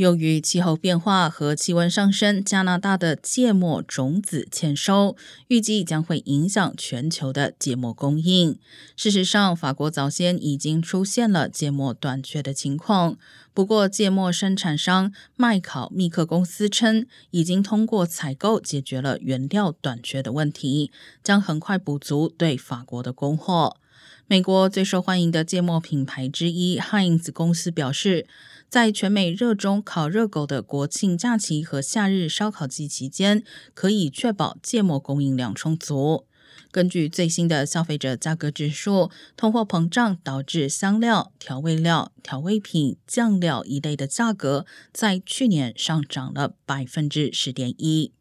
由于气候变化和气温上升，加拿大的芥末种子欠收，预计将会影响全球的芥末供应。事实上，法国早先已经出现了芥末短缺的情况。不过，芥末生产商麦考密克公司称，已经通过采购解决了原料短缺的问题，将很快补足对法国的供货。美国最受欢迎的芥末品牌之一 Heinz 公司表示，在全美热衷烤热狗的国庆假期和夏日烧烤季期间，可以确保芥末供应量充足。根据最新的消费者价格指数，通货膨胀导致香料、调味料、调味品、酱料一类的价格在去年上涨了百分之十点一。